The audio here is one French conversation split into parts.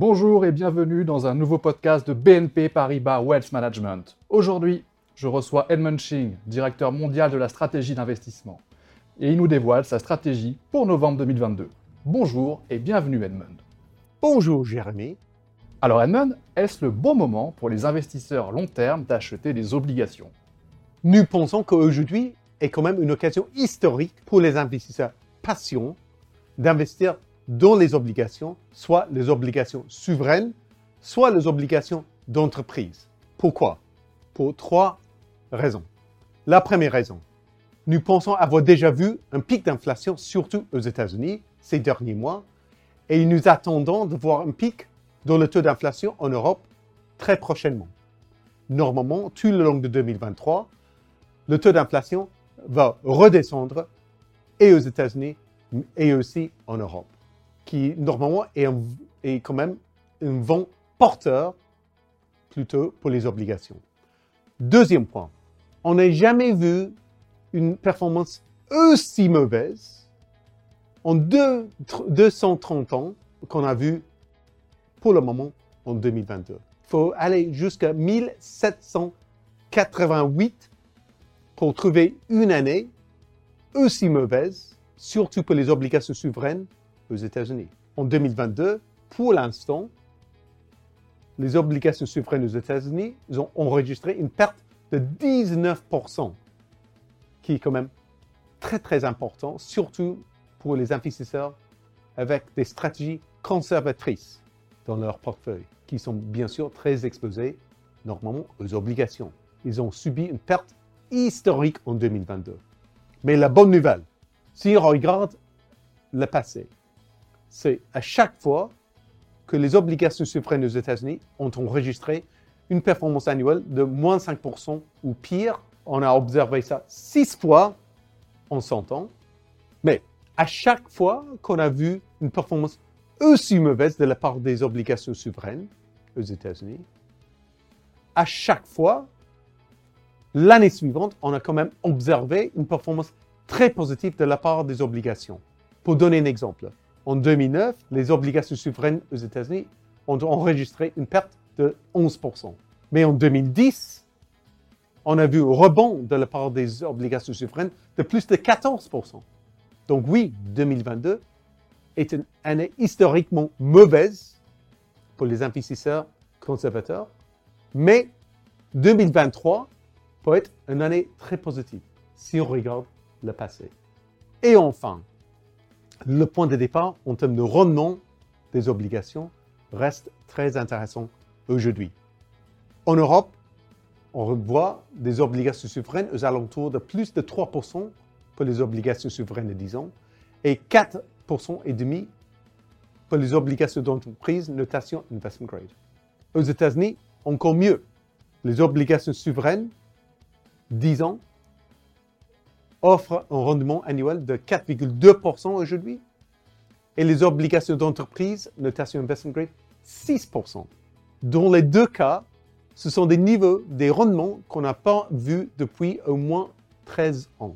Bonjour et bienvenue dans un nouveau podcast de BNP Paribas Wealth Management. Aujourd'hui, je reçois Edmund Ching, directeur mondial de la stratégie d'investissement. Et il nous dévoile sa stratégie pour novembre 2022. Bonjour et bienvenue Edmund. Bonjour Jérémy. Alors Edmund, est-ce le bon moment pour les investisseurs long terme d'acheter des obligations? Nous pensons qu'aujourd'hui est quand même une occasion historique pour les investisseurs patients d'investir dans les obligations, soit les obligations souveraines, soit les obligations d'entreprise. Pourquoi? Pour trois raisons. La première raison, nous pensons avoir déjà vu un pic d'inflation, surtout aux États-Unis, ces derniers mois, et nous attendons de voir un pic dans le taux d'inflation en Europe très prochainement. Normalement, tout le long de 2023, le taux d'inflation va redescendre et aux États-Unis et aussi en Europe, qui normalement est, quand même un vent porteur plutôt pour les obligations. Deuxième point, on n'a jamais vu une performance aussi mauvaise en deux, 230 ans qu'on a vu pour le moment en 2022. Il faut aller jusqu'à 1788 pour trouver une année aussi mauvaise, surtout pour les obligations souveraines aux États-Unis. En 2022, pour l'instant, les obligations souveraines aux États-Unis ont enregistré une perte de 19%, qui est quand même très très important, surtout pour les investisseurs avec des stratégies conservatrices dans leur portefeuille, qui sont bien sûr très exposés normalement aux obligations. Ils ont subi une perte historique en 2022. Mais la bonne nouvelle, si on regarde le passé, c'est à chaque fois que les obligations souveraines aux États-Unis ont enregistré une performance annuelle de moins 5% ou pire. On a observé ça six fois en 100 ans. Mais à chaque fois qu'on a vu une performance aussi mauvaise de la part des obligations souveraines aux États-Unis, à chaque fois, l'année suivante, on a quand même observé une performance très positive de la part des obligations. Pour donner un exemple, en 2009, les obligations souveraines aux États-Unis ont enregistré une perte de 11%. Mais en 2010, on a vu un rebond de la part des obligations souveraines de plus de 14%. Donc oui, 2022 est une année historiquement mauvaise pour les investisseurs conservateurs, mais 2023 peut être une année très positive si on regarde le passé. Et enfin, le point de départ en termes de rendement des obligations reste très intéressant aujourd'hui. En Europe, on revoit des obligations souveraines aux alentours de plus de 3% pour les obligations souveraines de 10 ans et 4% et demi pour les obligations d'entreprise notation investment grade. Aux États-Unis, encore mieux. Les obligations souveraines, 10 ans, offrent un rendement annuel de 4,2% aujourd'hui et les obligations d'entreprise, notation investment grade, 6%. Dans les deux cas, ce sont des niveaux, des rendements qu'on n'a pas vus depuis au moins 13 ans.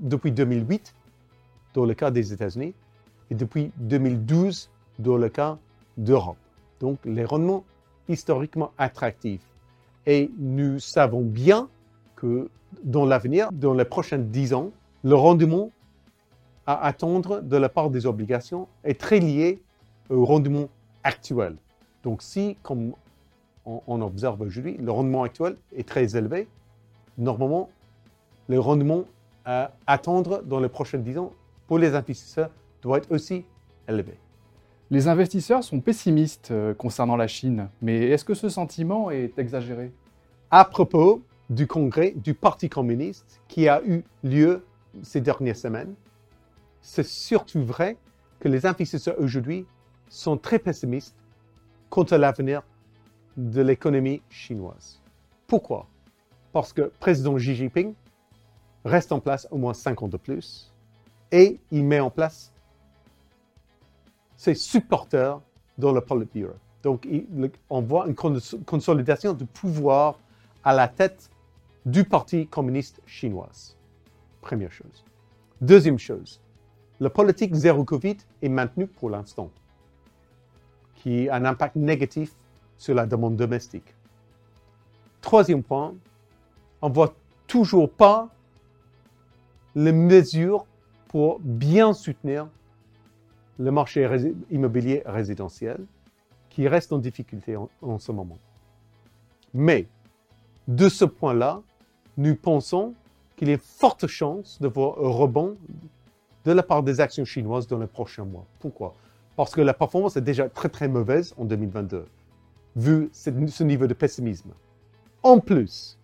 Depuis 2008, dans le cas des États-Unis et depuis 2012 dans le cas d'Europe. Donc les rendements historiquement attractifs. Et nous savons bien que dans l'avenir, dans les prochains 10 ans, le rendement à attendre de la part des obligations est très lié au rendement actuel. Donc si, comme on, observe aujourd'hui, le rendement actuel est très élevé, normalement, le rendement à attendre dans les prochains 10 ans pour les investisseurs doit être aussi élevé. Les investisseurs sont pessimistes euh, concernant la Chine, mais est-ce que ce sentiment est exagéré? À propos du congrès du Parti communiste qui a eu lieu ces dernières semaines, c'est surtout vrai que les investisseurs aujourd'hui sont très pessimistes quant à l'avenir de l'économie chinoise. Pourquoi? Parce que président Xi Jinping reste en place au moins 5 ans de plus et il met en place ses supporters dans le Politburo. Donc, on voit une consolidation de pouvoir à la tête du Parti communiste chinois. Première chose. Deuxième chose, la politique zéro Covid est maintenue pour l'instant, qui a un impact négatif sur la demande domestique. Troisième point, on ne voit toujours pas les mesures pour bien soutenir le marché immobilier résidentiel qui reste en difficulté en, ce moment. Mais de ce point-là, nous pensons qu'il y a forte chance de voir un rebond de la part des actions chinoises dans les prochains mois. Pourquoi? Parce que la performance est déjà très très mauvaise en 2022, vu ce niveau de pessimisme. En plus,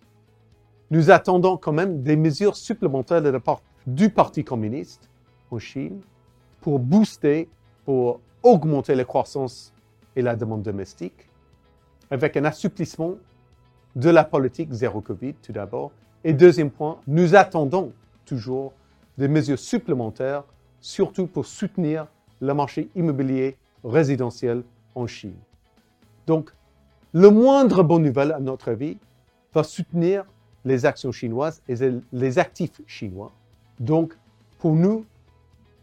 nous attendons quand même des mesures supplémentaires de la part du Parti communiste en Chine pour booster, pour augmenter la croissance et la demande domestique, avec un assouplissement de la politique zéro Covid tout d'abord. Et deuxième point, nous attendons toujours des mesures supplémentaires, surtout pour soutenir le marché immobilier résidentiel en Chine. Donc, le moindre bonne nouvelle, à notre avis, va soutenir les actions chinoises et les actifs chinois. Donc, pour nous,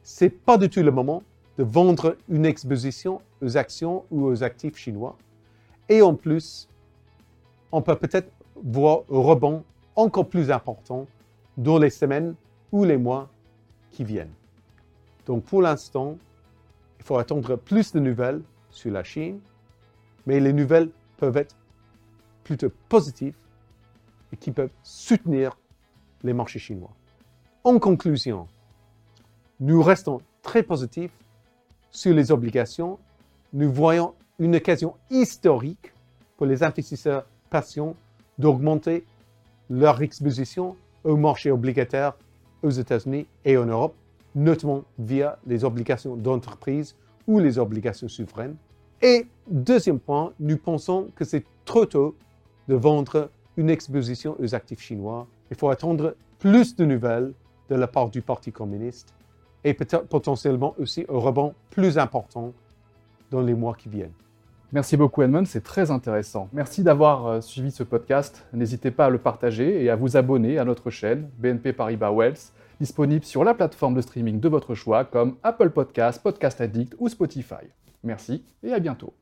ce n'est pas du tout le moment de vendre une exposition aux actions ou aux actifs chinois. Et en plus, on peut peut-être voir un rebond encore plus important dans les semaines ou les mois qui viennent. Donc pour l'instant, il faut attendre plus de nouvelles sur la Chine, mais les nouvelles peuvent être plutôt positives et qui peuvent soutenir les marchés chinois. En conclusion, nous restons très positifs sur les obligations. Nous voyons une occasion historique pour les investisseurs patients d'augmenter leur exposition au marché obligataire aux États-Unis et en Europe, notamment via les obligations d'entreprise ou les obligations souveraines. Et deuxième point, nous pensons que c'est trop tôt de vendre une exposition aux actifs chinois. Il faut attendre plus de nouvelles de la part du Parti communiste et peut-être potentiellement aussi un rebond plus important dans les mois qui viennent. Merci beaucoup Edmund, c'est très intéressant. Merci d'avoir euh, suivi ce podcast. N'hésitez pas à le partager et à vous abonner à notre chaîne BNP Paribas Wells, disponible sur la plateforme de streaming de votre choix comme Apple Podcasts, Podcast Addict ou Spotify. Merci et à bientôt.